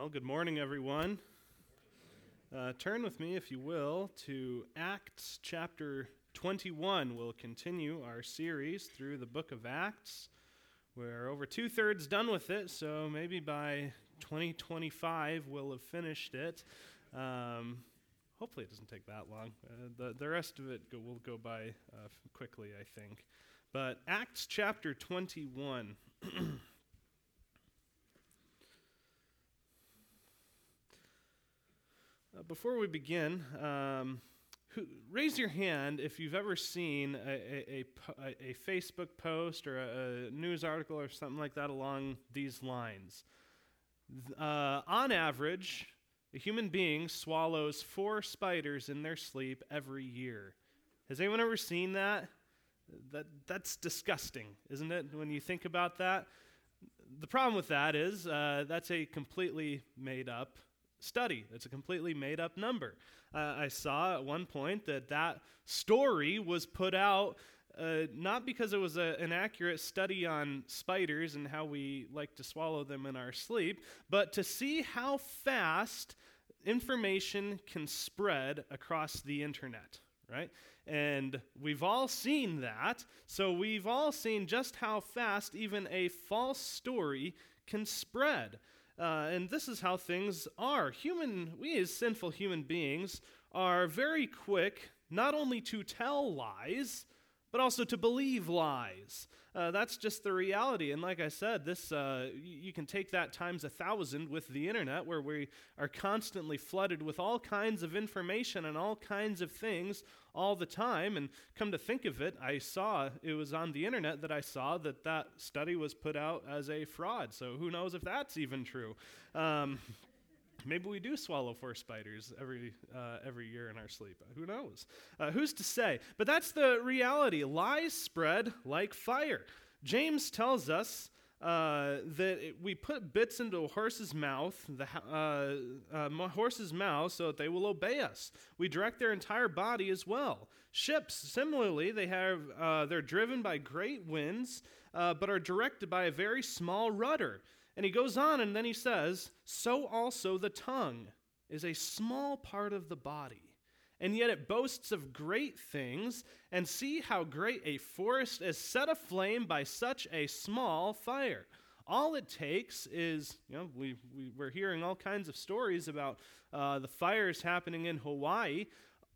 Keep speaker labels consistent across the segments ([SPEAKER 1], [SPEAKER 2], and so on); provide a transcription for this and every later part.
[SPEAKER 1] Well, good morning, everyone. Uh, turn with me, if you will, to Acts chapter 21. We'll continue our series through the book of Acts. We're over two thirds done with it, so maybe by 2025 we'll have finished it. Um, hopefully, it doesn't take that long. Uh, the, the rest of it go, will go by uh, quickly, I think. But Acts chapter 21. before we begin, um, who, raise your hand if you've ever seen a, a, a, a Facebook post or a, a, news article or something like that along these lines. Uh, on average, a human being swallows four spiders in their sleep every year. Has anyone ever seen that? That that's disgusting, isn't it? When you think about that, the problem with that is uh, that's a completely made up study. It's a completely made up number. Uh, I saw at one point that that story was put out uh, not because it was a, an accurate study on spiders and how we like to swallow them in our sleep, but to see how fast information can spread across the internet, right? And we've all seen that. So we've all seen just how fast even a false story can spread. Uh, and this is how things are. Human, we as sinful human beings are very quick not only to tell lies, but also to believe lies. Uh, that's just the reality. And like I said, this uh, you can take that times a thousand with the internet, where we are constantly flooded with all kinds of information and all kinds of things all the time. And come to think of it, I saw it was on the internet that I saw that that study was put out as a fraud. So who knows if that's even true? Um, Maybe we do swallow four spiders every, uh, every year in our sleep. Who knows? Uh, who's to say? But that's the reality. Lies spread like fire. James tells us uh, that it, we put bits into a horse's mouth, the uh, uh, horse's mouth, so that they will obey us. We direct their entire body as well. Ships, similarly, they have uh, they're driven by great winds, uh, but are directed by a very small rudder. And he goes on and then he says, So also the tongue is a small part of the body, and yet it boasts of great things. And see how great a forest is set aflame by such a small fire. All it takes is, you know, we, we, we're hearing all kinds of stories about uh, the fires happening in Hawaii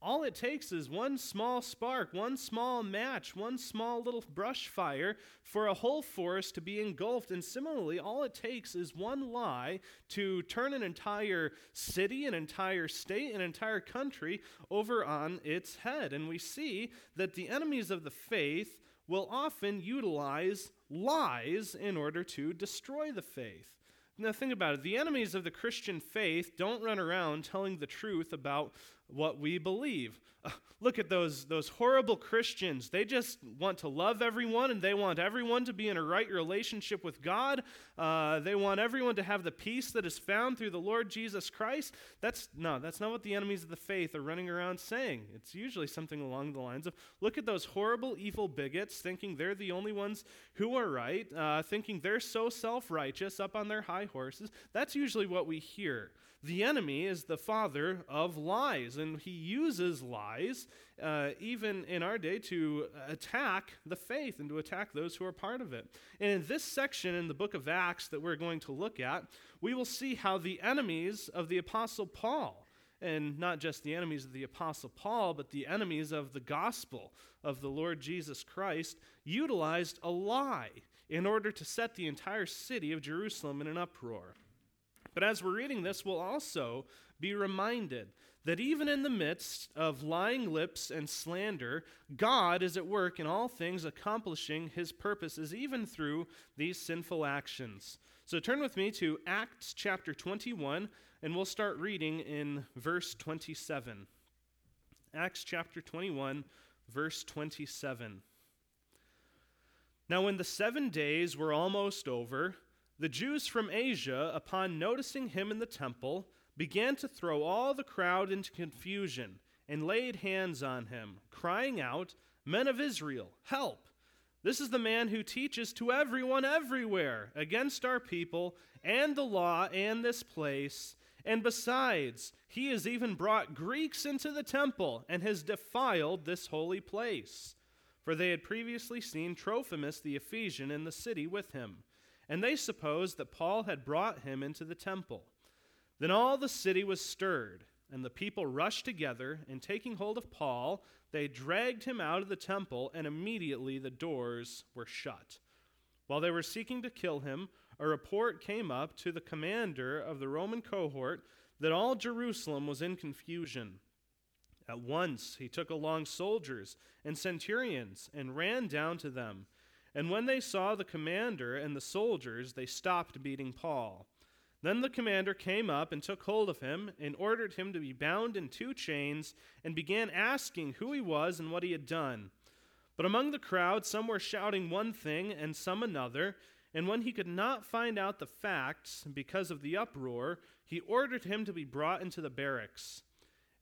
[SPEAKER 1] all it takes is one small spark, one small match, one small little brush fire for a whole forest to be engulfed. And similarly, all it takes is one lie to turn an entire city, an entire state, an entire country over on its head. And we see that the enemies of the faith will often utilize lies in order to destroy the faith. Now, think about it. The enemies of the Christian faith don't run around telling the truth about what we believe. Look at those, those horrible Christians. They just want to love everyone and they want everyone to be in a right relationship with God. Uh, they want everyone to have the peace that is found through the Lord Jesus Christ. That's no, that's not what the enemies of the faith are running around saying. It's usually something along the lines of look at those horrible, evil bigots thinking they're the only ones who are right, uh, thinking they're so self righteous up on their high horses. That's usually what we hear. The enemy is the father of lies, and he uses lies, uh, even in our day, to attack the faith and to attack those who are part of it. And in this section in the book of Acts that we're going to look at, we will see how the enemies of the Apostle Paul, and not just the enemies of the Apostle Paul, but the enemies of the gospel of the Lord Jesus Christ, utilized a lie in order to set the entire city of Jerusalem in an uproar. But as we're reading this, we'll also be reminded that even in the midst of lying lips and slander, God is at work in all things, accomplishing his purposes, even through these sinful actions. So turn with me to Acts chapter 21, and we'll start reading in verse 27. Acts chapter 21, verse 27. Now, when the seven days were almost over, the Jews from Asia, upon noticing him in the temple, began to throw all the crowd into confusion and laid hands on him, crying out, Men of Israel, help! This is the man who teaches to everyone everywhere against our people and the law and this place. And besides, he has even brought Greeks into the temple and has defiled this holy place. For they had previously seen Trophimus the Ephesian in the city with him, and they supposed that Paul had brought him into the temple. Then all the city was stirred, and the people rushed together, and taking hold of Paul, they dragged him out of the temple, and immediately the doors were shut. While they were seeking to kill him, a report came up to the commander of the Roman cohort that all Jerusalem was in confusion. At once he took along soldiers and centurions and ran down to them. And when they saw the commander and the soldiers, they stopped beating Paul. Then the commander came up and took hold of him and ordered him to be bound in two chains and began asking who he was and what he had done. But among the crowd, some were shouting one thing and some another. And when he could not find out the facts because of the uproar, he ordered him to be brought into the barracks.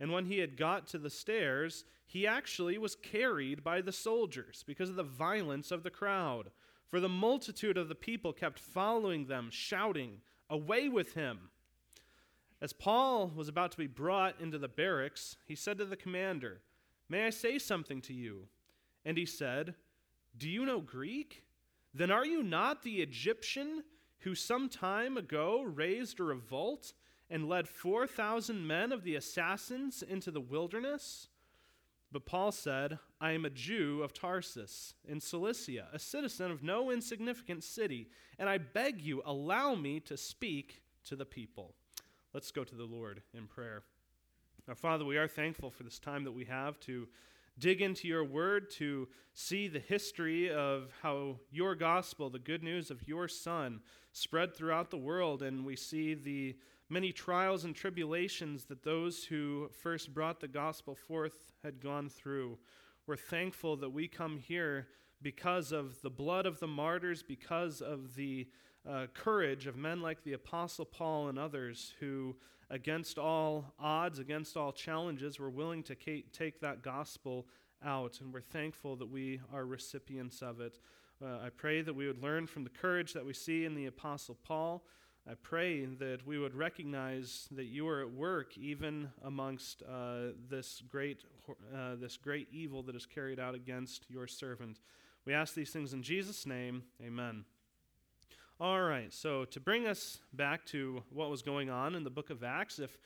[SPEAKER 1] And when he had got to the stairs, he actually was carried by the soldiers because of the violence of the crowd. For the multitude of the people kept following them, shouting, Away with him! As Paul was about to be brought into the barracks, he said to the commander, May I say something to you? And he said, Do you know Greek? Then are you not the Egyptian who some time ago raised a revolt and led 4,000 men of the assassins into the wilderness? But Paul said, I am a Jew of Tarsus in Cilicia, a citizen of no insignificant city, and I beg you, allow me to speak to the people. Let's go to the Lord in prayer. Our Father, we are thankful for this time that we have to dig into your word, to see the history of how your gospel, the good news of your Son, spread throughout the world, and we see the many trials and tribulations that those who first brought the gospel forth had gone through. We're thankful that we come here because of the blood of the martyrs, because of the uh, courage of men like the Apostle Paul and others who, against all odds, against all challenges, were willing to take that gospel out. And we're thankful that we are recipients of it. Uh, I pray that we would learn from the courage that we see in the Apostle Paul. I pray that we would recognize that you are at work even amongst uh, this, great, uh, this great evil that is carried out against your servant. We ask these things in Jesus' name. Amen. All right, so to bring us back to what was going on in the book of Acts, if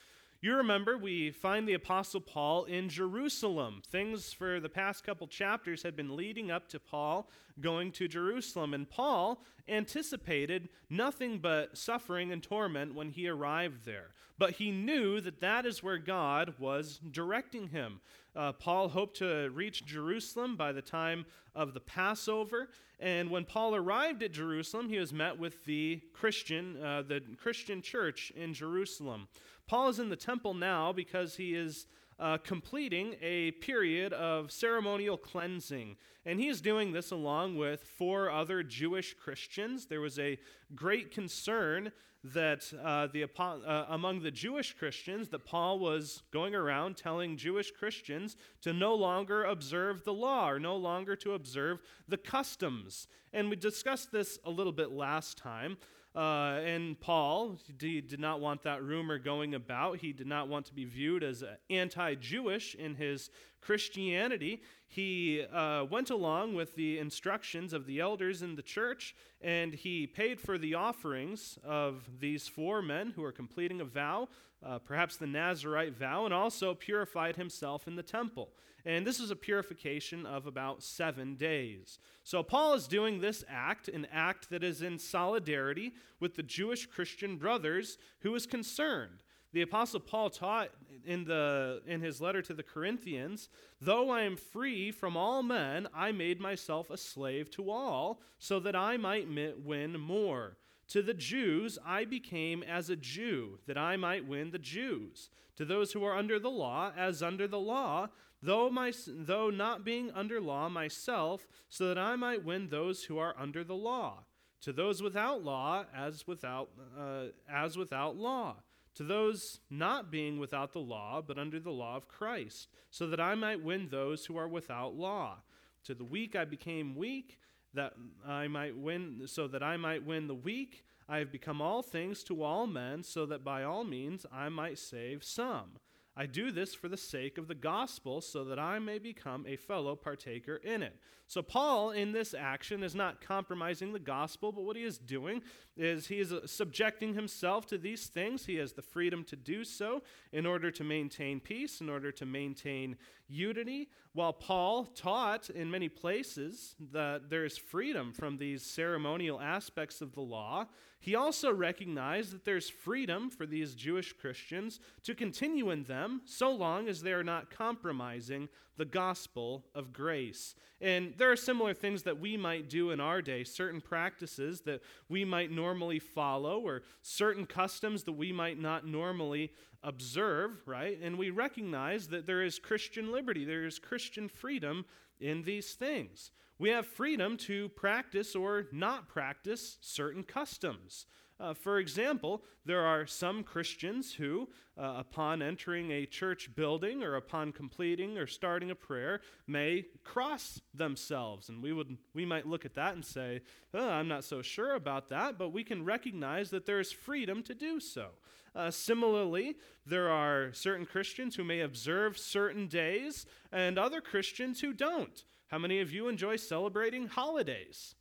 [SPEAKER 1] you remember, we find the Apostle Paul in Jerusalem. Things for the past couple chapters had been leading up to Paul going to Jerusalem, and Paul anticipated nothing but suffering and torment when he arrived there. But he knew that that is where God was directing him. Uh, Paul hoped to reach Jerusalem by the time of the Passover, and when Paul arrived at Jerusalem, he was met with the Christian, uh, the Christian church in Jerusalem. Paul is in the temple now because he is uh, completing a period of ceremonial cleansing. And he is doing this along with four other Jewish Christians. There was a great concern that uh, the, uh, among the Jewish Christians that Paul was going around telling Jewish Christians to no longer observe the law or no longer to observe the customs. And we discussed this a little bit last time. Uh, and Paul did not want that rumor going about. He did not want to be viewed as anti Jewish in his Christianity. He uh, went along with the instructions of the elders in the church and he paid for the offerings of these four men who are completing a vow, uh, perhaps the Nazarite vow, and also purified himself in the temple. And this is a purification of about seven days. So Paul is doing this act, an act that is in solidarity with the Jewish Christian brothers who is concerned. The apostle Paul taught in the in his letter to the Corinthians, though I am free from all men, I made myself a slave to all, so that I might win more. To the Jews I became as a Jew, that I might win the Jews. To those who are under the law, as under the law, though, my, though not being under law myself, so that I might win those who are under the law. To those without law, as without, uh, as without law. To those not being without the law, but under the law of Christ, so that I might win those who are without law. To the weak I became weak that I might win so that I might win the weak. I have become all things to all men so that by all means I might save some. I do this for the sake of the gospel, so that I may become a fellow partaker in it. So, Paul, in this action, is not compromising the gospel, but what he is doing is he is uh, subjecting himself to these things. He has the freedom to do so in order to maintain peace, in order to maintain unity. While Paul taught in many places that there is freedom from these ceremonial aspects of the law, he also recognized that there's freedom for these Jewish Christians to continue in them so long as they are not compromising the gospel of grace. And there are similar things that we might do in our day, certain practices that we might normally follow, or certain customs that we might not normally observe, right? And we recognize that there is Christian liberty, there is Christian freedom in these things. We have freedom to practice or not practice certain customs. Uh, for example, there are some Christians who, uh, upon entering a church building or upon completing or starting a prayer, may cross themselves. And we, would, we might look at that and say, oh, I'm not so sure about that, but we can recognize that there is freedom to do so. Uh, similarly, there are certain Christians who may observe certain days and other Christians who don't. How many of you enjoy celebrating holidays?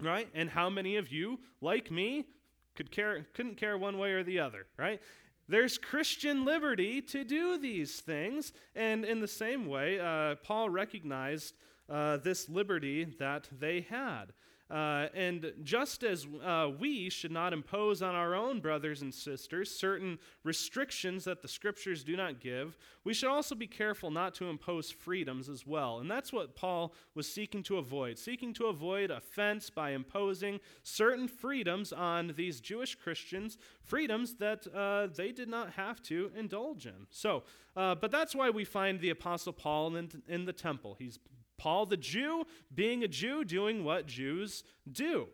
[SPEAKER 1] Right? And how many of you, like me, could care, couldn't care one way or the other, right? There's Christian liberty to do these things. And in the same way, uh, Paul recognized uh, this liberty that they had. Uh, and just as uh, we should not impose on our own brothers and sisters certain restrictions that the scriptures do not give, we should also be careful not to impose freedoms as well. And that's what Paul was seeking to avoid, seeking to avoid offense by imposing certain freedoms on these Jewish Christians, freedoms that uh, they did not have to indulge in. So, uh, but that's why we find the Apostle Paul in, in the temple. He's Paul the Jew, being a Jew, doing what Jews do.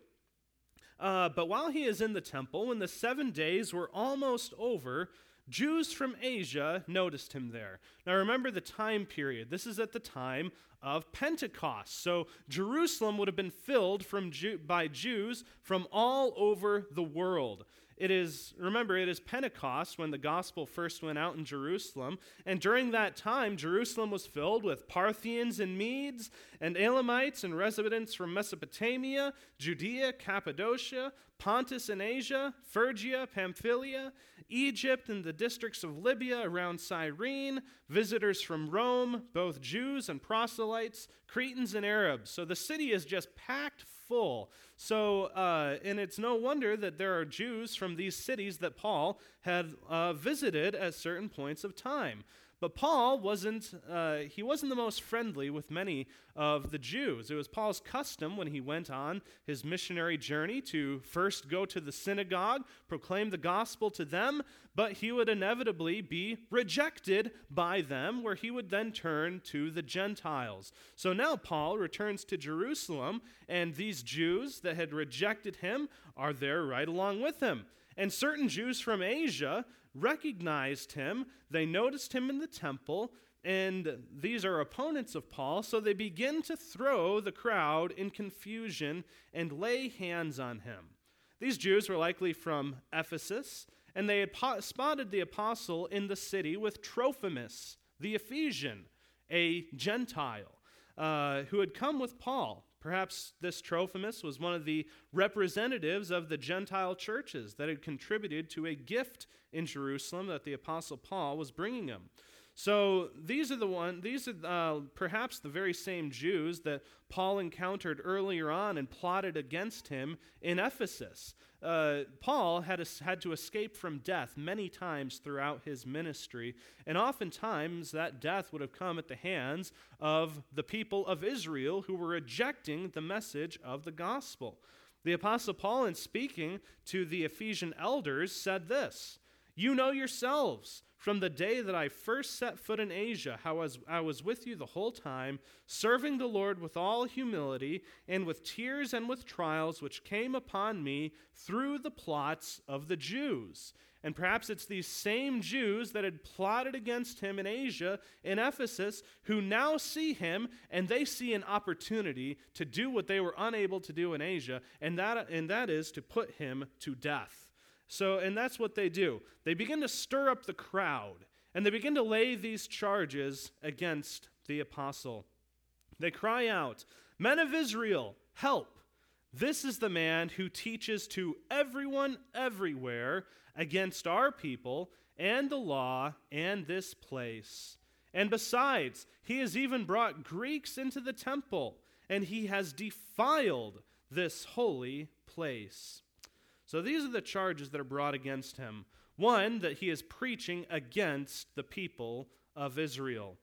[SPEAKER 1] Uh, but while he is in the temple, when the seven days were almost over, Jews from Asia noticed him there. Now remember the time period. This is at the time of Pentecost. So Jerusalem would have been filled from Jew- by Jews from all over the world. It is, remember, it is Pentecost when the gospel first went out in Jerusalem. And during that time, Jerusalem was filled with Parthians and Medes and Elamites and residents from Mesopotamia, Judea, Cappadocia, Pontus and Asia, Phrygia, Pamphylia, Egypt and the districts of Libya around Cyrene, visitors from Rome, both Jews and proselytes, Cretans and Arabs. So the city is just packed full. So, uh, and it's no wonder that there are Jews from these cities that Paul had uh, visited at certain points of time. But Paul wasn't, uh, he wasn't the most friendly with many of the Jews. It was Paul's custom when he went on his missionary journey to first go to the synagogue, proclaim the gospel to them, but he would inevitably be rejected by them, where he would then turn to the Gentiles. So now Paul returns to Jerusalem, and these Jews that had rejected him are there right along with him. And certain Jews from Asia recognized him, they noticed him in the temple, and these are opponents of Paul, so they begin to throw the crowd in confusion and lay hands on him. These Jews were likely from Ephesus, and they had po- spotted the apostle in the city with Trophimus, the Ephesian, a Gentile, uh, who had come with Paul. Perhaps this Trophimus was one of the representatives of the Gentile churches that had contributed to a gift in Jerusalem that the Apostle Paul was bringing him. So these are the one. These are uh, perhaps the very same Jews that Paul encountered earlier on and plotted against him in Ephesus. Uh, Paul had, a, had to escape from death many times throughout his ministry, and oftentimes that death would have come at the hands of the people of Israel who were rejecting the message of the gospel. The Apostle Paul, in speaking to the Ephesian elders, said this You know yourselves from the day that I first set foot in Asia, how I was, I was with you the whole time, serving the Lord with all humility and with tears and with trials which came upon me through the plots of the Jews. And perhaps it's these same Jews that had plotted against him in Asia, in Ephesus, who now see him and they see an opportunity to do what they were unable to do in Asia, and that, and that is to put him to death. So, and that's what they do. They begin to stir up the crowd and they begin to lay these charges against the apostle. They cry out, Men of Israel, help! This is the man who teaches to everyone everywhere against our people and the law and this place. And besides, he has even brought Greeks into the temple, and he has defiled this holy place. So these are the charges that are brought against him. One, that he is preaching against the people of Israel.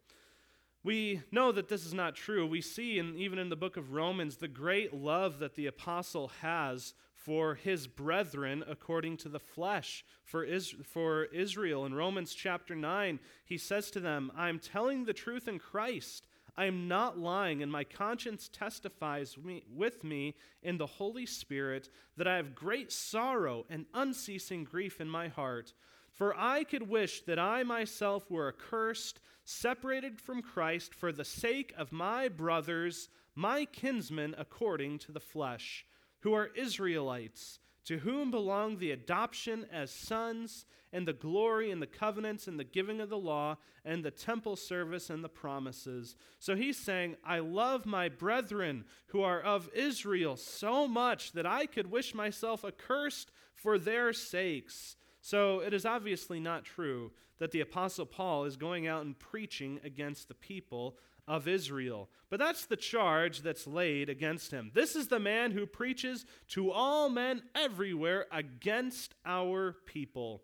[SPEAKER 1] We know that this is not true. We see, in, even in the book of Romans, the great love that the apostle has for his brethren according to the flesh, for, Is- for Israel. In Romans chapter 9, he says to them, I'm telling the truth in Christ. I am not lying, and my conscience testifies me, with me in the Holy Spirit that I have great sorrow and unceasing grief in my heart. For I could wish that I myself were accursed, separated from Christ, for the sake of my brothers, my kinsmen according to the flesh, who are Israelites to whom belong the adoption as sons, and the glory and the covenants and the giving of the law, and the temple service and the promises. So he's saying, I love my brethren who are of Israel so much that I could wish myself accursed for their sakes. So it is obviously not true that the Apostle Paul is going out and preaching against the people of Israel. But that's the charge that's laid against him. This is the man who preaches to all men everywhere against our people.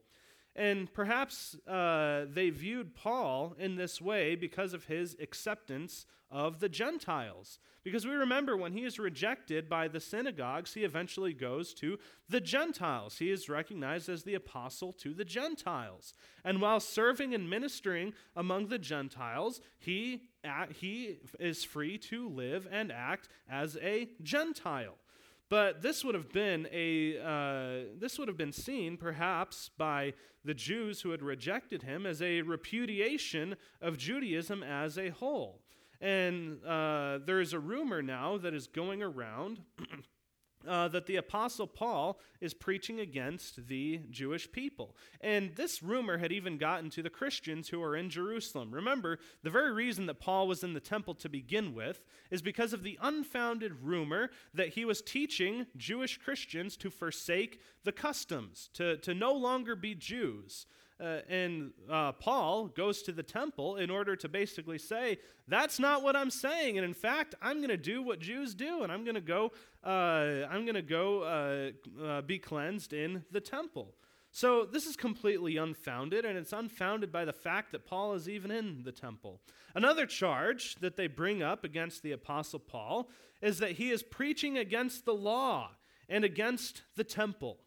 [SPEAKER 1] And perhaps uh, they viewed Paul in this way because of his acceptance of the Gentiles. Because we remember when he is rejected by the synagogues, he eventually goes to the Gentiles. He is recognized as the apostle to the Gentiles. And while serving and ministering among the Gentiles, he, he is free to live and act as a Gentile. But this would have been a uh, this would have been seen perhaps by the Jews who had rejected him as a repudiation of Judaism as a whole. And uh, there is a rumor now that is going around uh, that the Apostle Paul is preaching against the Jewish people. And this rumor had even gotten to the Christians who are in Jerusalem. Remember, the very reason that Paul was in the temple to begin with is because of the unfounded rumor that he was teaching Jewish Christians to forsake the customs, to, to no longer be Jews. Uh, and uh, Paul goes to the temple in order to basically say, that's not what I'm saying. And in fact, I'm going to do what Jews do, and I'm going to go, uh, I'm going to go uh, uh, be cleansed in the temple. So this is completely unfounded, and it's unfounded by the fact that Paul is even in the temple. Another charge that they bring up against the Apostle Paul is that he is preaching against the law and against the temple.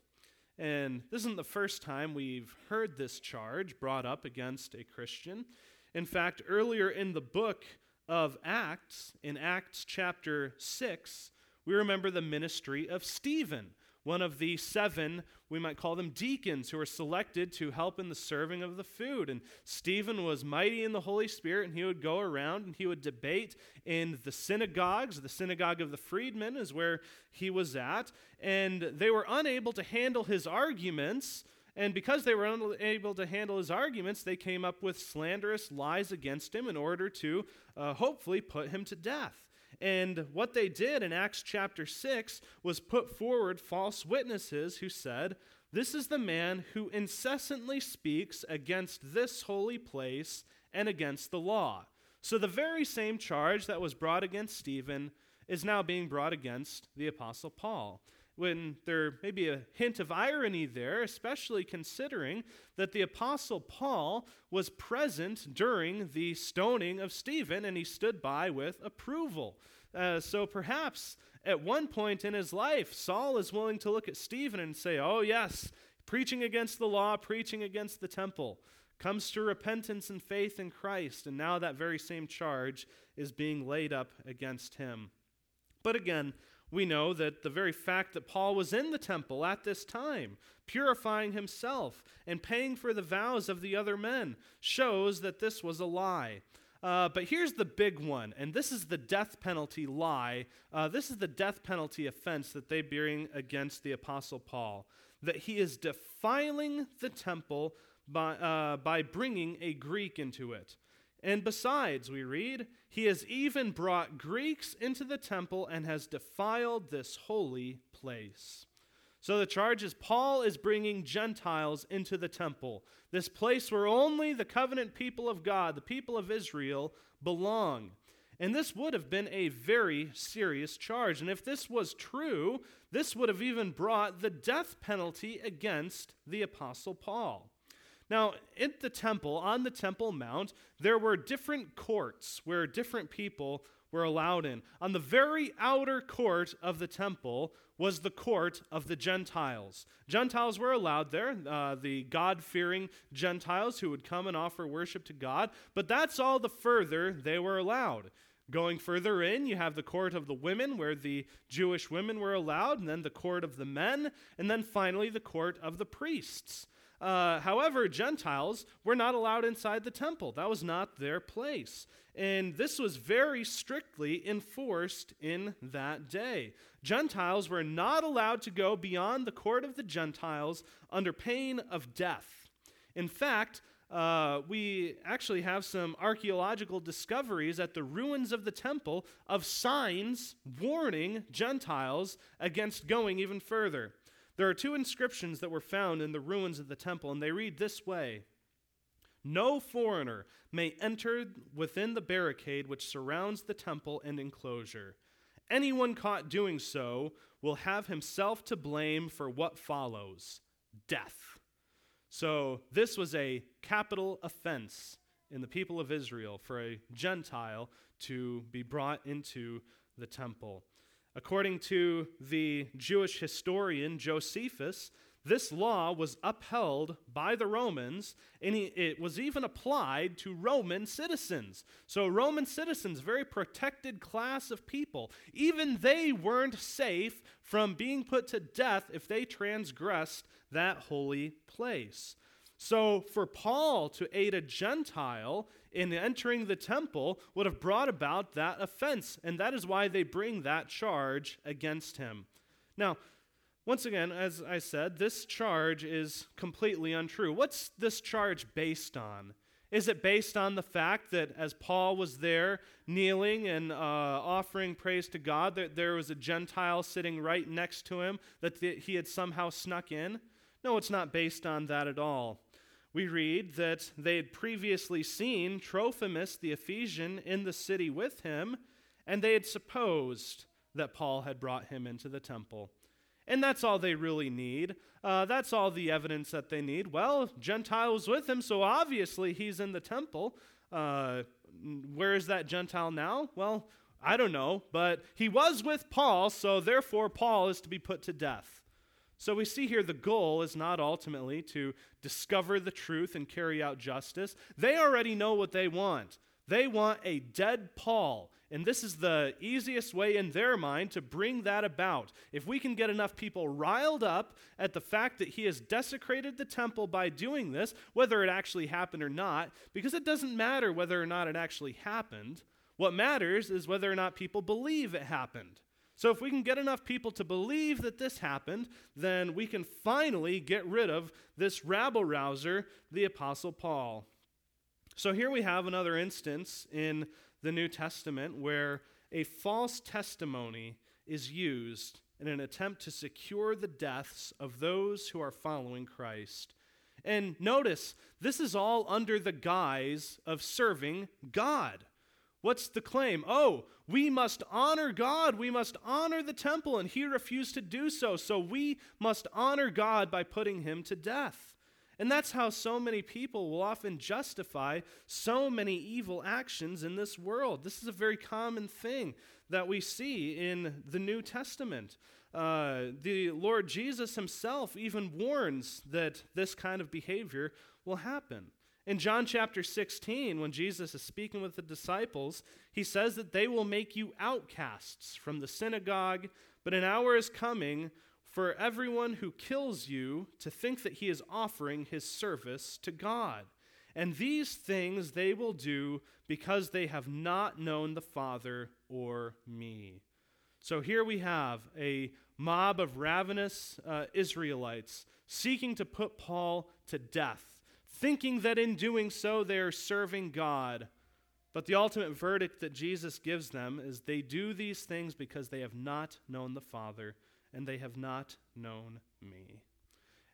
[SPEAKER 1] And this isn't the first time we've heard this charge brought up against a Christian. In fact, earlier in the book of Acts, in Acts chapter 6, we remember the ministry of Stephen one of the seven, we might call them deacons, who were selected to help in the serving of the food. And Stephen was mighty in the Holy Spirit, and he would go around and he would debate in the synagogues. The synagogue of the freedmen is where he was at. And they were unable to handle his arguments. And because they were unable to handle his arguments, they came up with slanderous lies against him in order to uh, hopefully put him to death. And what they did in Acts chapter 6 was put forward false witnesses who said, This is the man who incessantly speaks against this holy place and against the law. So the very same charge that was brought against Stephen is now being brought against the Apostle Paul when there may be a hint of irony there, especially considering that the Apostle Paul was present during the stoning of Stephen and he stood by with approval. Uh, so perhaps at one point in his life, Saul is willing to look at Stephen and say, Oh, yes, preaching against the law, preaching against the temple, comes to repentance and faith in Christ, and now that very same charge is being laid up against him. But again, we know that the very fact that Paul was in the temple at this time, purifying himself and paying for the vows of the other men, shows that this was a lie. Uh, but here's the big one, and this is the death penalty lie. Uh, this is the death penalty offense that they bring against the Apostle Paul that he is defiling the temple by, uh, by bringing a Greek into it. And besides, we read, he has even brought Greeks into the temple and has defiled this holy place. So the charge is Paul is bringing Gentiles into the temple, this place where only the covenant people of God, the people of Israel, belong. And this would have been a very serious charge. And if this was true, this would have even brought the death penalty against the Apostle Paul. Now, at the temple, on the Temple Mount, there were different courts where different people were allowed in. On the very outer court of the temple was the court of the Gentiles. Gentiles were allowed there, uh, the God fearing Gentiles who would come and offer worship to God, but that's all the further they were allowed. Going further in, you have the court of the women, where the Jewish women were allowed, and then the court of the men, and then finally the court of the priests. Uh, however, Gentiles were not allowed inside the temple. That was not their place. And this was very strictly enforced in that day. Gentiles were not allowed to go beyond the court of the Gentiles under pain of death. In fact, uh, we actually have some archaeological discoveries at the ruins of the temple of signs warning Gentiles against going even further. There are two inscriptions that were found in the ruins of the temple, and they read this way No foreigner may enter within the barricade which surrounds the temple and enclosure. Anyone caught doing so will have himself to blame for what follows death. So, this was a capital offense in the people of Israel for a Gentile to be brought into the temple. According to the Jewish historian Josephus, this law was upheld by the Romans, and it was even applied to Roman citizens. So, Roman citizens, very protected class of people, even they weren't safe from being put to death if they transgressed that holy place. So, for Paul to aid a Gentile in entering the temple would have brought about that offense, and that is why they bring that charge against him. Now, once again, as I said, this charge is completely untrue. What's this charge based on? Is it based on the fact that as Paul was there kneeling and uh, offering praise to God, that there was a Gentile sitting right next to him that he had somehow snuck in? No, it's not based on that at all we read that they had previously seen Trophimus the Ephesian in the city with him, and they had supposed that Paul had brought him into the temple. And that's all they really need. Uh, that's all the evidence that they need. Well, Gentile was with him, so obviously he's in the temple. Uh, where is that Gentile now? Well, I don't know, but he was with Paul, so therefore Paul is to be put to death. So we see here the goal is not ultimately to discover the truth and carry out justice. They already know what they want. They want a dead Paul. And this is the easiest way in their mind to bring that about. If we can get enough people riled up at the fact that he has desecrated the temple by doing this, whether it actually happened or not, because it doesn't matter whether or not it actually happened. What matters is whether or not people believe it happened. So, if we can get enough people to believe that this happened, then we can finally get rid of this rabble rouser, the Apostle Paul. So, here we have another instance in the New Testament where a false testimony is used in an attempt to secure the deaths of those who are following Christ. And notice, this is all under the guise of serving God. What's the claim? Oh, we must honor God. We must honor the temple. And he refused to do so. So we must honor God by putting him to death. And that's how so many people will often justify so many evil actions in this world. This is a very common thing. that we see in the New Testament. Uh, the Lord Jesus himself even warns that this kind of behavior will happen. In John chapter 16, when Jesus is speaking with the disciples, he says that they will make you outcasts from the synagogue, but an hour is coming for everyone who kills you to think that he is offering his service to God. And these things they will do because they have not known the Father or me. So here we have a mob of ravenous uh, Israelites seeking to put Paul to death thinking that in doing so they are serving God. But the ultimate verdict that Jesus gives them is they do these things because they have not known the Father and they have not known me.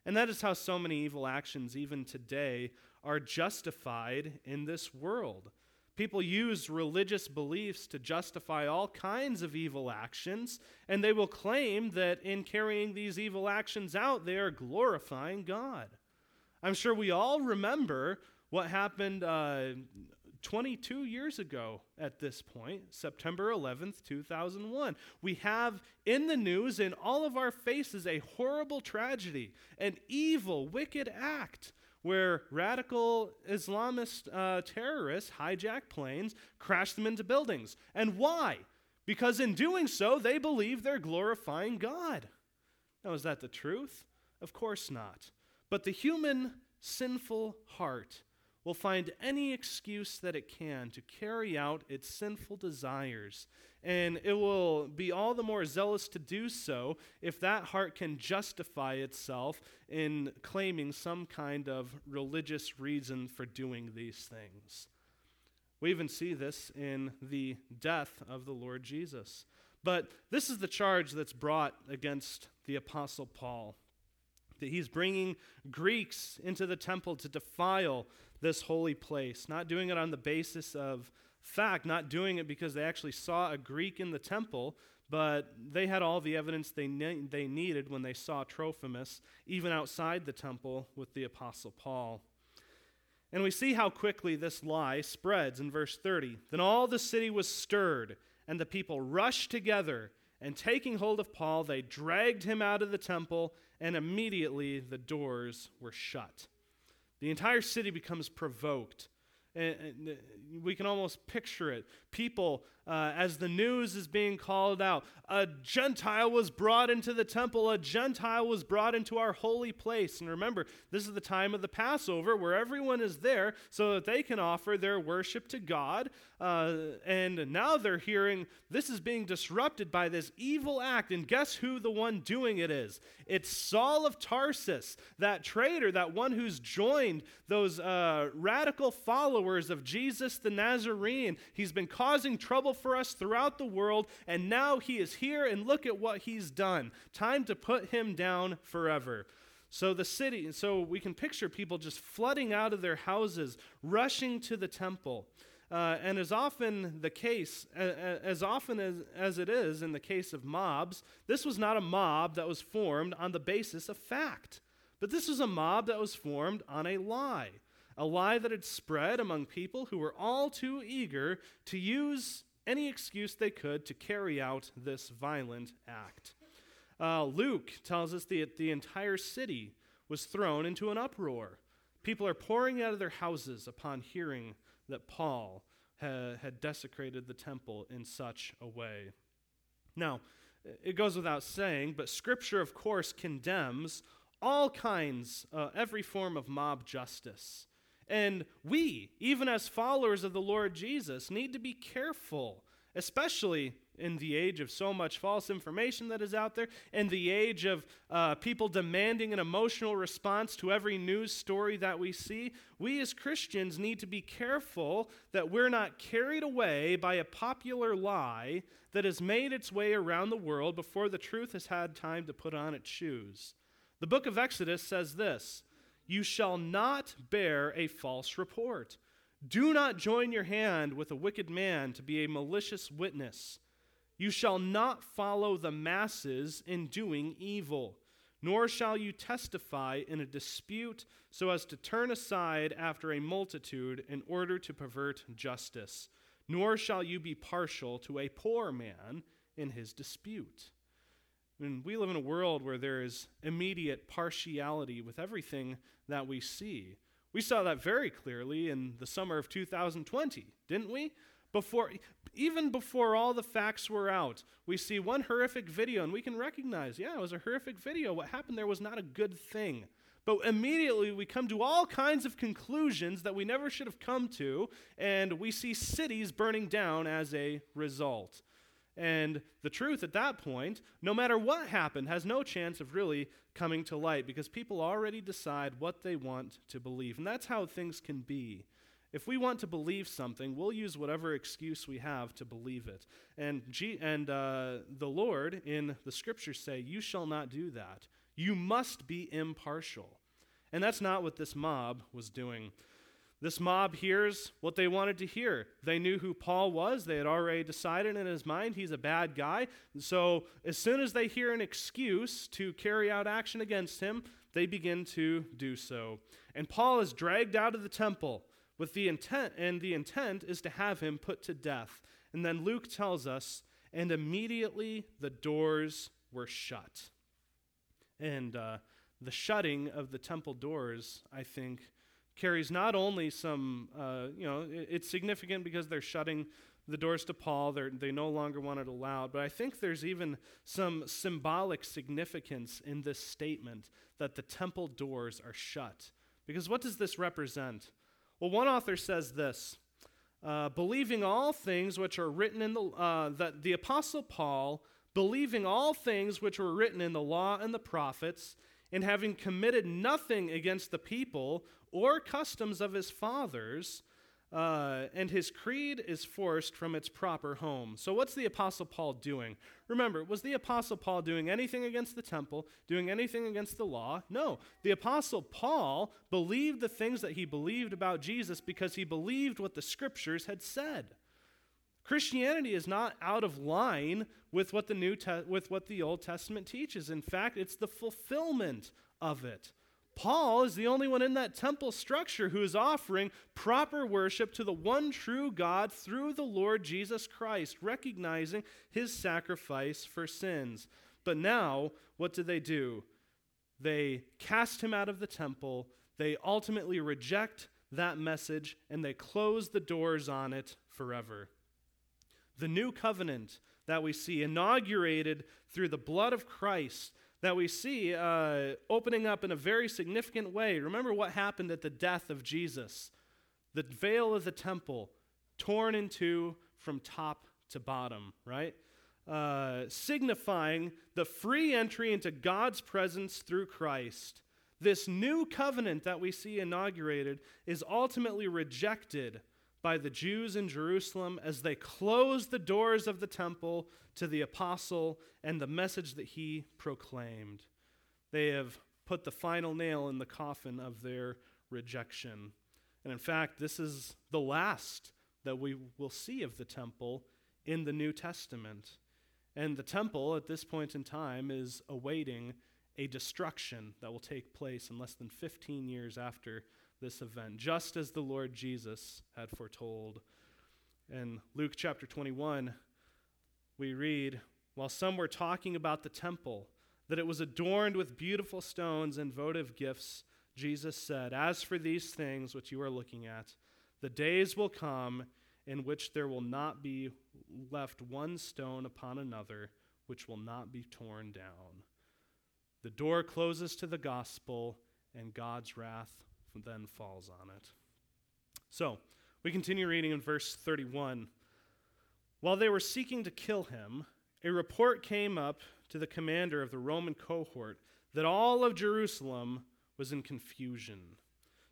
[SPEAKER 1] And that is how so many evil actions, even today, are justified in this world. People use religious beliefs to justify all kinds of evil actions, and they will claim that in carrying these evil actions out, they are glorifying God. I'm sure we all remember what happened uh, 22 years ago at this point, September 11th, 2001. We have in the news, in all of our faces, a horrible tragedy, an evil, wicked act where radical Islamist uh, terrorists hijack planes, crash them into buildings. And why? Because in doing so, they believe they're glorifying God. Now, is that the truth? Of course not. But the human sinful heart will find any excuse that it can to carry out its sinful desires. And it will be all the more zealous to do so if that heart can justify itself in claiming some kind of religious reason for doing these things. We even see this in the death of the Lord Jesus. But this is the charge that's brought against the Apostle Paul that he's bringing Greeks into the temple to defile this holy place, not doing it on the basis of fact, not doing it because they actually saw a Greek in the temple, but they had all the evidence they, ne- they needed when they saw Trophimus, even outside the temple with the Apostle Paul. And we see how quickly this lie spreads in verse 30. Then all the city was stirred, and the people rushed together, and taking hold of Paul, they dragged him out of the temple and immediately the doors were shut. The entire city becomes provoked. And, and we can almost picture it. People, uh, as the news is being called out, a Gentile was brought into the temple, a Gentile was brought into our holy place. And remember, this is the time of the Passover where everyone is there so that they can offer their worship to God. Uh, and now they're hearing this is being disrupted by this evil act. And guess who the one doing it is? It's Saul of Tarsus, that traitor, that one who's joined those uh, radical followers of Jesus the Nazarene. He's been causing trouble for us throughout the world, and now he is here, and look at what he's done. Time to put him down forever. So the city, so we can picture people just flooding out of their houses, rushing to the temple. Uh, and as often the case, as often as, as it is in the case of mobs, this was not a mob that was formed on the basis of fact, but this was a mob that was formed on a lie a lie that had spread among people who were all too eager to use any excuse they could to carry out this violent act. Uh, Luke tells us that the entire city was thrown into an uproar. People are pouring out of their houses upon hearing that Paul ha- had desecrated the temple in such a way. Now, it goes without saying, but Scripture, of course, condemns all kinds, uh, every form of mob justice. And we, even as followers of the Lord Jesus, need to be careful, especially in the age of so much false information that is out there, in the age of uh, people demanding an emotional response to every news story that we see, we as Christians need to be careful that we're not carried away by a popular lie that has made its way around the world before the truth has had time to put on its shoes. The book of Exodus says this you shall not bear a false report. Do not join your hand with a wicked man to be a malicious witness. You shall not follow the masses in doing evil, nor shall you testify in a dispute so as to turn aside after a multitude in order to pervert justice. nor shall you be partial to a poor man in his dispute. I mean, we live in a world where there is immediate partiality with everything that we see. We saw that very clearly in the summer of 2020, didn't we? Before, even before all the facts were out, we see one horrific video and we can recognize, yeah, it was a horrific video. What happened there was not a good thing. But immediately we come to all kinds of conclusions that we never should have come to, and we see cities burning down as a result. And the truth at that point, no matter what happened, has no chance of really coming to light because people already decide what they want to believe. And that's how things can be. If we want to believe something, we'll use whatever excuse we have to believe it. And, G- and uh, the Lord in the scriptures say, You shall not do that. You must be impartial. And that's not what this mob was doing. This mob hears what they wanted to hear. They knew who Paul was. They had already decided in his mind he's a bad guy. So as soon as they hear an excuse to carry out action against him, they begin to do so. And Paul is dragged out of the temple with the intent, and the intent is to have him put to death. And then Luke tells us, and immediately the doors were shut. And uh, the shutting of the temple doors, I think, carries not only some, uh, you know, it's significant because they're shutting the doors to Paul, they're, they no longer want it allowed, but I think there's even some symbolic significance in this statement that the temple doors are shut. Because what does this represent? Well, one author says this. Uh, believing all things which are written in the uh, that the apostle paul believing all things which were written in the law and the prophets and having committed nothing against the people or customs of his fathers, uh, and his creed is forced from its proper home. So, what's the Apostle Paul doing? Remember, was the Apostle Paul doing anything against the temple, doing anything against the law? No. The Apostle Paul believed the things that he believed about Jesus because he believed what the scriptures had said. Christianity is not out of line with what the New Te- with what the Old Testament teaches. In fact, it's the fulfillment of it. Paul is the only one in that temple structure who is offering proper worship to the one true God through the Lord Jesus Christ, recognizing his sacrifice for sins. But now, what do they do? They cast him out of the temple, they ultimately reject that message, and they close the doors on it forever. The new covenant that we see, inaugurated through the blood of Christ, that we see uh, opening up in a very significant way. Remember what happened at the death of Jesus the veil of the temple torn in two from top to bottom, right? Uh, signifying the free entry into God's presence through Christ. This new covenant that we see inaugurated is ultimately rejected by the Jews in Jerusalem as they closed the doors of the temple to the apostle and the message that he proclaimed. They have put the final nail in the coffin of their rejection. And in fact, this is the last that we will see of the temple in the New Testament. And the temple at this point in time is awaiting a destruction that will take place in less than 15 years after this event, just as the Lord Jesus had foretold. In Luke chapter 21, we read, while some were talking about the temple, that it was adorned with beautiful stones and votive gifts, Jesus said, As for these things which you are looking at, the days will come in which there will not be left one stone upon another which will not be torn down. The door closes to the gospel, and God's wrath then falls on it. So, we continue reading in verse 31. While they were seeking to kill him, a report came up to the commander of the Roman cohort that all of Jerusalem was in confusion.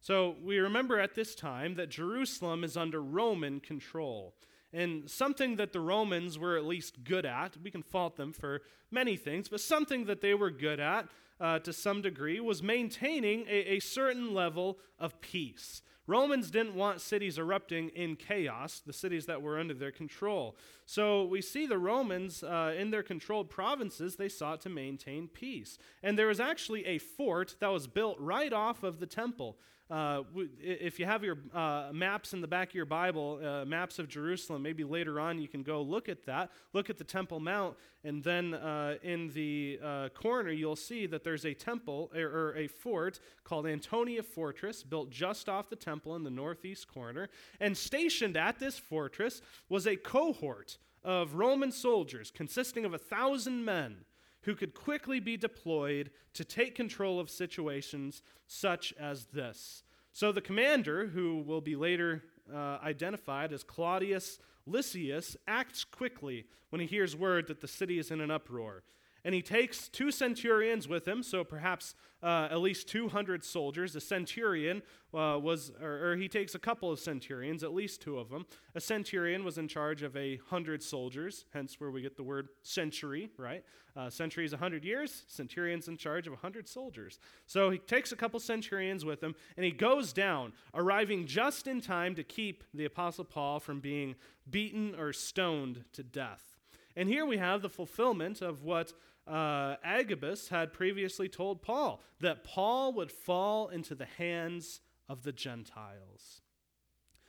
[SPEAKER 1] So we remember at this time that Jerusalem is under Roman control. And something that the Romans were at least good at, we can fault them for many things, but something that they were good at uh, to some degree was maintaining a, a certain level of peace. Romans didn't want cities erupting in chaos, the cities that were under their control. So we see the Romans uh, in their controlled provinces, they sought to maintain peace. And there was actually a fort that was built right off of the temple. Uh, if you have your uh, maps in the back of your Bible, uh, maps of Jerusalem, maybe later on you can go look at that, look at the Temple Mount, and then uh, in the uh, corner you'll see that there's a temple or, or a fort called Antonia Fortress, built just off the temple in the northeast corner. And stationed at this fortress was a cohort of Roman soldiers consisting of a thousand men who could quickly be deployed to take control of situations such as this. So the commander, who will be later uh, identified as Claudius Lysias, acts quickly when he hears word that the city is in an uproar. And he takes two centurions with him, so perhaps uh, at least 200 soldiers. A centurion uh, was, or, or, he takes a couple of centurions, at least two of them. A centurion was in charge of a hundred soldiers, hence where we get the word century, right? Uh, century is 100 years, centurion's in charge of a 100 soldiers. So he takes a couple centurions with him, and he goes down, arriving just in time to keep the Apostle Paul from being beaten or stoned to death. And here we have the fulfillment of what uh, Agabus had previously told Paul that Paul would fall into the hands of the Gentiles.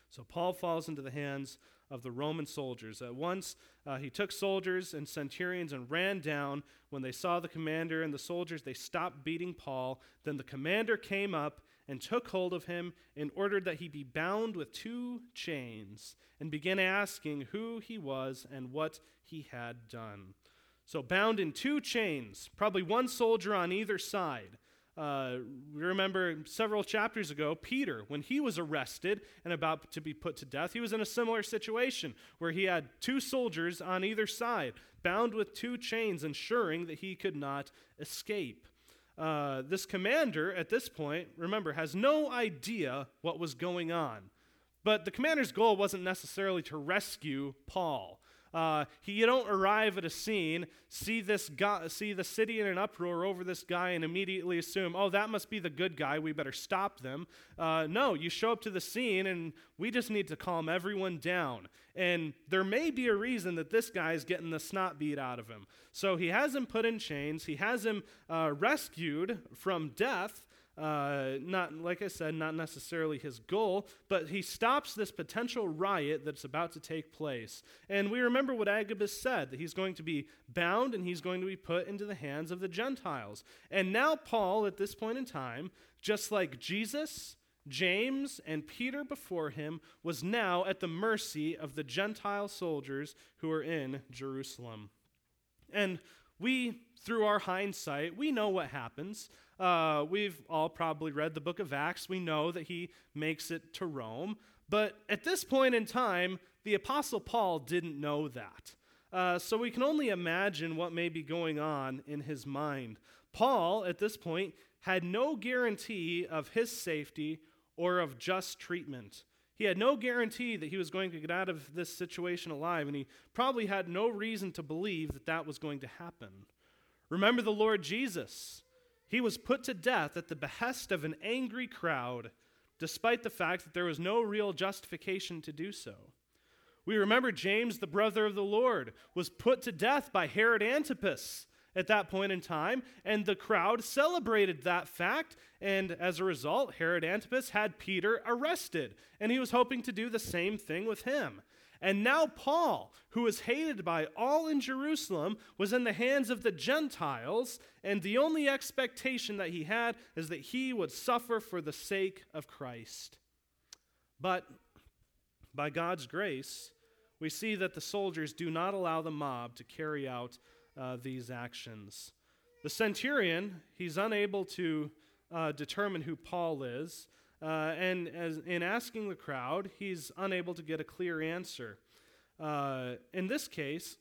[SPEAKER 1] So Paul falls into the hands of the Roman soldiers. At once, uh, he took soldiers and centurions and ran down. When they saw the commander and the soldiers, they stopped beating Paul. Then the commander came up and took hold of him and ordered that he be bound with two chains and began asking who he was and what he had done. So, bound in two chains, probably one soldier on either side. Uh, remember several chapters ago, Peter, when he was arrested and about to be put to death, he was in a similar situation where he had two soldiers on either side, bound with two chains, ensuring that he could not escape. Uh, this commander, at this point, remember, has no idea what was going on. But the commander's goal wasn't necessarily to rescue Paul. Uh, he, you don't arrive at a scene, see this guy, see the city in an uproar over this guy, and immediately assume, oh, that must be the good guy. We better stop them. Uh, no, you show up to the scene, and we just need to calm everyone down. And there may be a reason that this guy is getting the snot beat out of him. So he has him put in chains. He has him uh, rescued from death. Uh, not, like I said, not necessarily his goal, but he stops this potential riot that's about to take place. And we remember what Agabus said that he's going to be bound and he's going to be put into the hands of the Gentiles. And now, Paul, at this point in time, just like Jesus, James, and Peter before him, was now at the mercy of the Gentile soldiers who are in Jerusalem. And we, through our hindsight, we know what happens. Uh, we've all probably read the book of Acts. We know that he makes it to Rome. But at this point in time, the Apostle Paul didn't know that. Uh, so we can only imagine what may be going on in his mind. Paul, at this point, had no guarantee of his safety or of just treatment. He had no guarantee that he was going to get out of this situation alive, and he probably had no reason to believe that that was going to happen. Remember the Lord Jesus. He was put to death at the behest of an angry crowd, despite the fact that there was no real justification to do so. We remember James, the brother of the Lord, was put to death by Herod Antipas at that point in time, and the crowd celebrated that fact. And as a result, Herod Antipas had Peter arrested, and he was hoping to do the same thing with him. And now Paul, who was hated by all in Jerusalem, was in the hands of the Gentiles, and the only expectation that he had is that he would suffer for the sake of Christ. But by God's grace, we see that the soldiers do not allow the mob to carry out uh, these actions. The centurion, he's unable to uh, determine who Paul is. Uh, and as, in asking the crowd, he's unable to get a clear answer. Uh, in this case,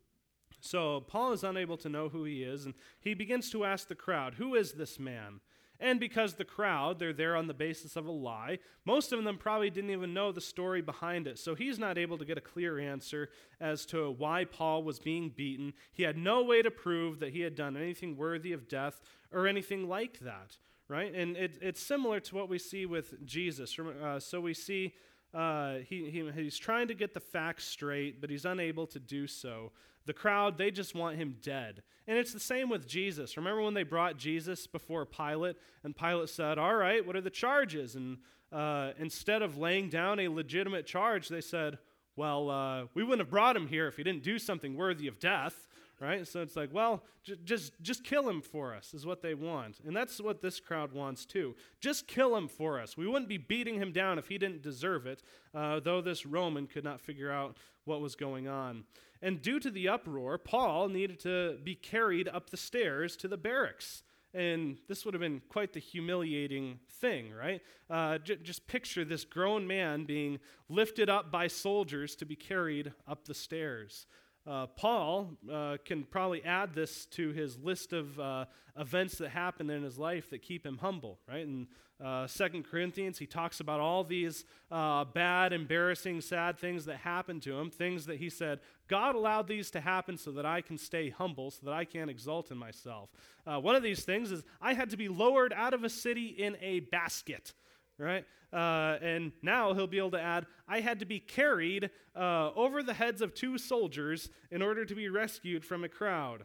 [SPEAKER 1] so Paul is unable to know who he is, and he begins to ask the crowd, Who is this man? And because the crowd, they're there on the basis of a lie, most of them probably didn't even know the story behind it. So he's not able to get a clear answer as to why Paul was being beaten. He had no way to prove that he had done anything worthy of death or anything like that right? And it, it's similar to what we see with Jesus. Uh, so we see uh, he, he, he's trying to get the facts straight, but he's unable to do so. The crowd, they just want him dead. And it's the same with Jesus. Remember when they brought Jesus before Pilate, and Pilate said, All right, what are the charges? And uh, instead of laying down a legitimate charge, they said, Well, uh, we wouldn't have brought him here if he didn't do something worthy of death right? So it's like, well, j- just just kill him for us is what they want, and that's what this crowd wants too. Just kill him for us. We wouldn't be beating him down if he didn't deserve it. Uh, though this Roman could not figure out what was going on, and due to the uproar, Paul needed to be carried up the stairs to the barracks. And this would have been quite the humiliating thing, right? Uh, j- just picture this grown man being lifted up by soldiers to be carried up the stairs. Uh, Paul uh, can probably add this to his list of uh, events that happen in his life that keep him humble, right? In uh, Second Corinthians, he talks about all these uh, bad, embarrassing, sad things that happened to him, things that he said, God allowed these to happen so that I can stay humble, so that I can't exalt in myself. One of these things is I had to be lowered out of a city in a basket right? Uh, and now he'll be able to add, I had to be carried uh, over the heads of two soldiers in order to be rescued from a crowd.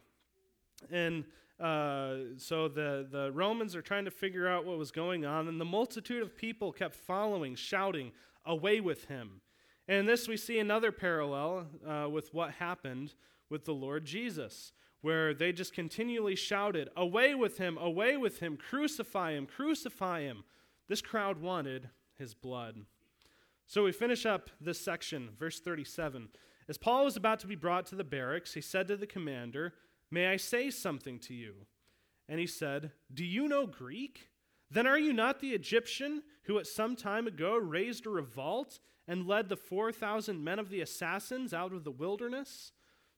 [SPEAKER 1] And uh, so the, the Romans are trying to figure out what was going on, and the multitude of people kept following, shouting, Away with him. And in this, we see another parallel uh, with what happened with the Lord Jesus, where they just continually shouted, Away with him, away with him, crucify him, crucify him. This crowd wanted his blood. So we finish up this section, verse 37. As Paul was about to be brought to the barracks, he said to the commander, May I say something to you? And he said, Do you know Greek? Then are you not the Egyptian who at some time ago raised a revolt and led the 4,000 men of the assassins out of the wilderness?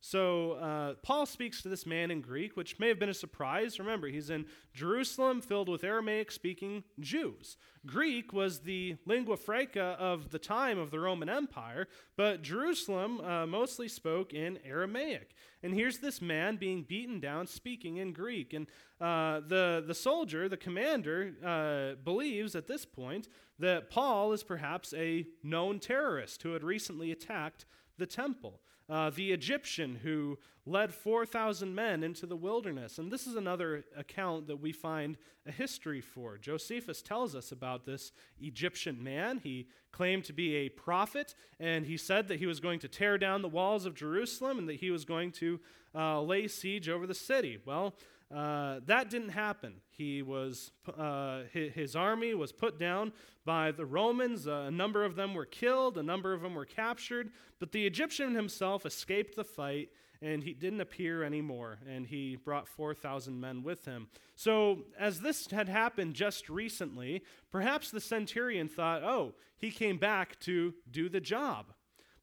[SPEAKER 1] So uh, Paul speaks to this man in Greek, which may have been a surprise. Remember, he's in Jerusalem filled with Aramaic speaking Jews. Greek was the lingua franca of the time of the Roman Empire, but Jerusalem uh, mostly spoke in Aramaic. And here's this man being beaten down speaking in Greek. And uh, the, the soldier, the commander, uh, believes at this point that Paul is perhaps a known terrorist who had recently attacked the temple uh, the Egyptian who led 4,000 men into the wilderness. And this is another account that we find a history for. Josephus tells us about this Egyptian man. He claimed to be a prophet, and he said that he was going to tear down the walls of Jerusalem and that he was going to uh, lay siege over the city. Well, uh, that didn't happen. He was, uh, his, his, army was put down by the Romans. Uh, a number of them were killed, a number of them were captured, but the Egyptian himself escaped the fight and he didn't appear anymore, and he brought 4,000 men with him. So, as this had happened just recently, perhaps the centurion thought, oh, he came back to do the job.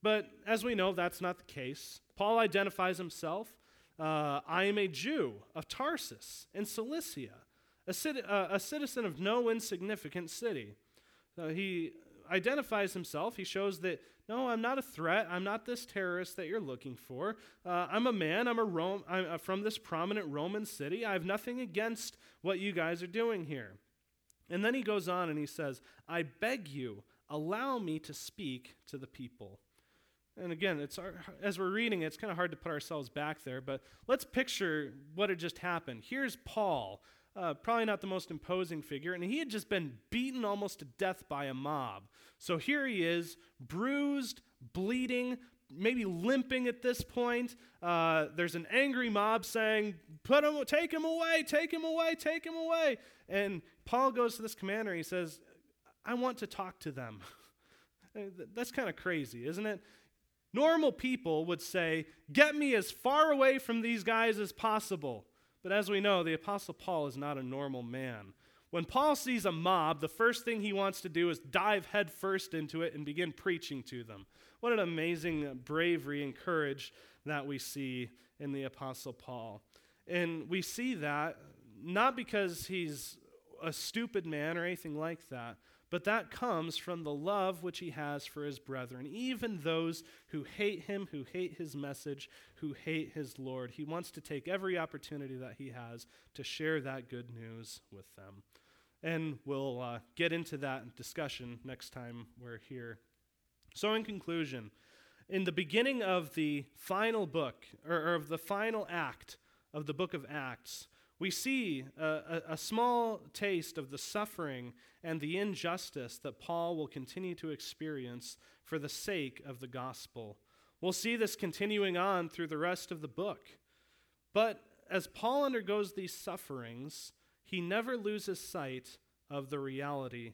[SPEAKER 1] But as we know, that's not the case. Paul identifies himself uh, I am a Jew of Tarsus in Cilicia, a, uh, a citizen of no insignificant city. So he identifies himself. He shows that, no, I'm not a threat. I'm not this terrorist that you're looking for. Uh, I'm a man. I'm, a Rome, I'm uh, from this prominent Roman city. I have nothing against what you guys are doing here. And then he goes on and he says, I beg you, allow me to speak to the people. And again, it's as we're reading, it's kind of hard to put ourselves back there, but let's picture what had just happened. Here's Paul, uh, probably not the most imposing figure, and he had just been beaten almost to death by a mob. So here he is, bruised, bleeding, maybe limping at this point. Uh, there's an angry mob saying, "Put him, take him away, take him away, take him away." And Paul goes to this commander. And He says, "I want to talk to them." That's kind of crazy, isn't it? Normal people would say, Get me as far away from these guys as possible. But as we know, the Apostle Paul is not a normal man. When Paul sees a mob, the first thing he wants to do is dive headfirst into it and begin preaching to them. What an amazing bravery and courage that we see in the Apostle Paul. And we see that not because he's a stupid man or anything like that, but that comes from the love which he has for his brethren, even those who hate him, who hate his message, who hate his Lord. He wants to take every opportunity that he has to share that good news with them. And we'll uh, get into that discussion next time we're here So, in conclusion, in the beginning of the final book, or, or of the final act of the book of Acts, we see a, a, a, small taste of the suffering and the injustice that Paul will continue to experience for the sake of the gospel. We'll see this continuing on through the rest of the book. But as Paul undergoes these sufferings, he never loses sight of the reality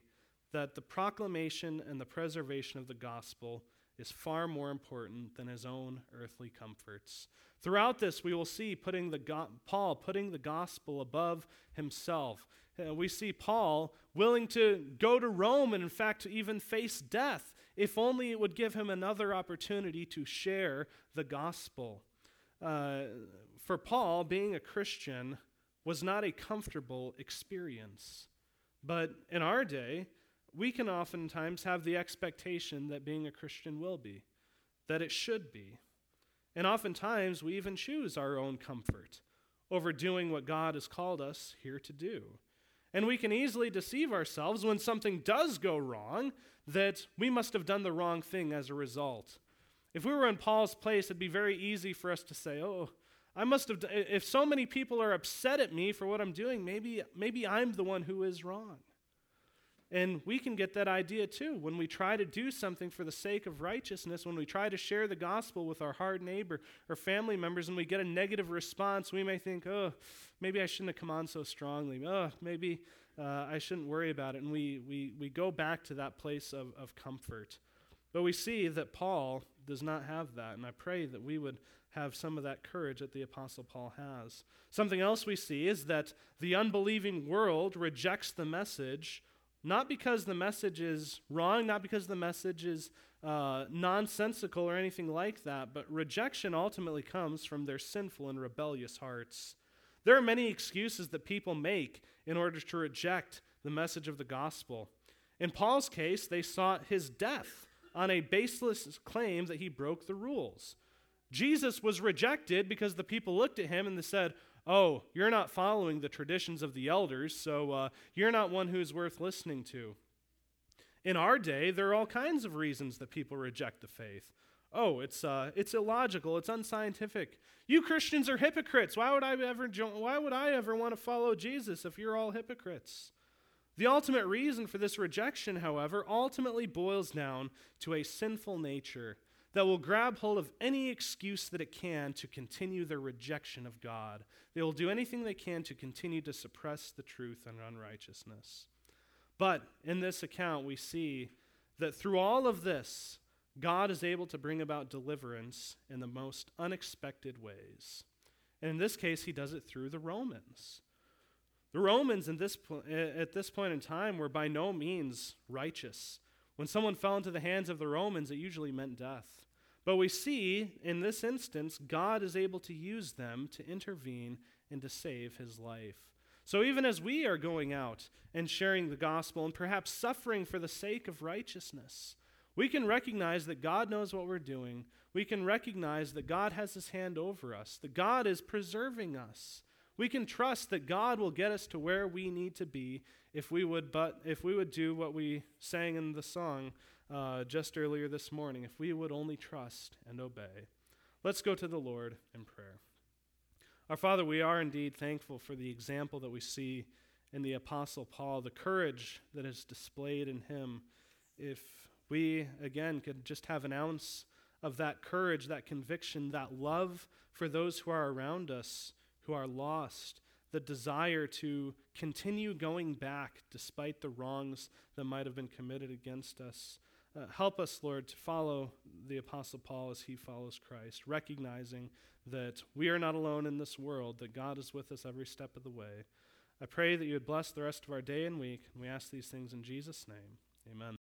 [SPEAKER 1] that the proclamation and the preservation of the gospel is far more important than his own earthly comforts. Throughout this, we will see putting the go- Paul putting the gospel above himself. Uh, we see Paul willing to go to Rome and, in fact, even face death, if only it would give him another opportunity to share the gospel. Uh, for Paul, being a Christian was not a comfortable experience. But in our day, we can oftentimes have the expectation that being a Christian will be, that it should be. And oftentimes we even choose our own comfort over doing what God has called us here to do. And we can easily deceive ourselves when something does go wrong that we must have done the wrong thing as a result. If we were in Paul's place, it'd be very easy for us to say, oh, I must have, if so many people are upset at me for what I'm doing, maybe, maybe I'm the one who is wrong. And we can get that idea too. When we try to do something for the sake of righteousness, when we try to share the gospel with our hard neighbor or family members and we get a negative response, we may think, oh, maybe I shouldn't have come on so strongly. Oh, maybe uh, I shouldn't worry about it. And we, we, we go back to that place of, of comfort. But we see that Paul does not have that. And I pray that we would have some of that courage that the Apostle Paul has. Something else we see is that the unbelieving world rejects the message not because the message is wrong, not because the message is uh, nonsensical or anything like that, but rejection ultimately comes from their sinful and rebellious hearts. There are many excuses that people make in order to reject the message of the gospel. In Paul's case, they sought his death on a baseless claim that he broke the rules. Jesus was rejected because the people looked at him and they said, oh, you're not following the traditions of the elders, so uh, you're not one who's worth listening to. In our day, there are all kinds of reasons that people reject the faith. Oh, it's, uh, it's illogical, it's unscientific. You Christians are hypocrites. Why would I ever jo- why would I ever want to follow Jesus if you're all hypocrites? The ultimate reason for this rejection, however, ultimately boils down to a sinful nature that will grab hold of any excuse that it can to continue their rejection of God. They will do anything they can to continue to suppress the truth and unrighteousness. But in this account, we see that through all of this, God is able to bring about deliverance in the most unexpected ways. And in this case, he does it through the Romans. The Romans in this po- at this point in time were by no means righteous. When someone fell into the hands of the Romans, it usually meant death. But we see in this instance, God is able to use them to intervene and to save his life. So even as we are going out and sharing the gospel and perhaps suffering for the sake of righteousness, we can recognize that God knows what we're doing. We can recognize that God has his hand over us, that God is preserving us. We can trust that God will get us to where we need to be if we would but if we would do what we sang in the song uh, just earlier this morning, if we would only trust and obey. Let's go to the Lord in prayer. Our Father, we are indeed thankful for the example that we see in the Apostle Paul, the courage that is displayed in him. If we, again, could just have an ounce of that courage, that conviction, that love for those who are around us, who are lost, the desire to continue going back despite the wrongs that might have been committed against us. Uh, help us, Lord, to follow the Apostle Paul as he follows Christ, recognizing that we are not alone in this world, that God is with us every step of the way. I pray that you would bless the rest of our day and week, and we ask these things in Jesus' name. Amen.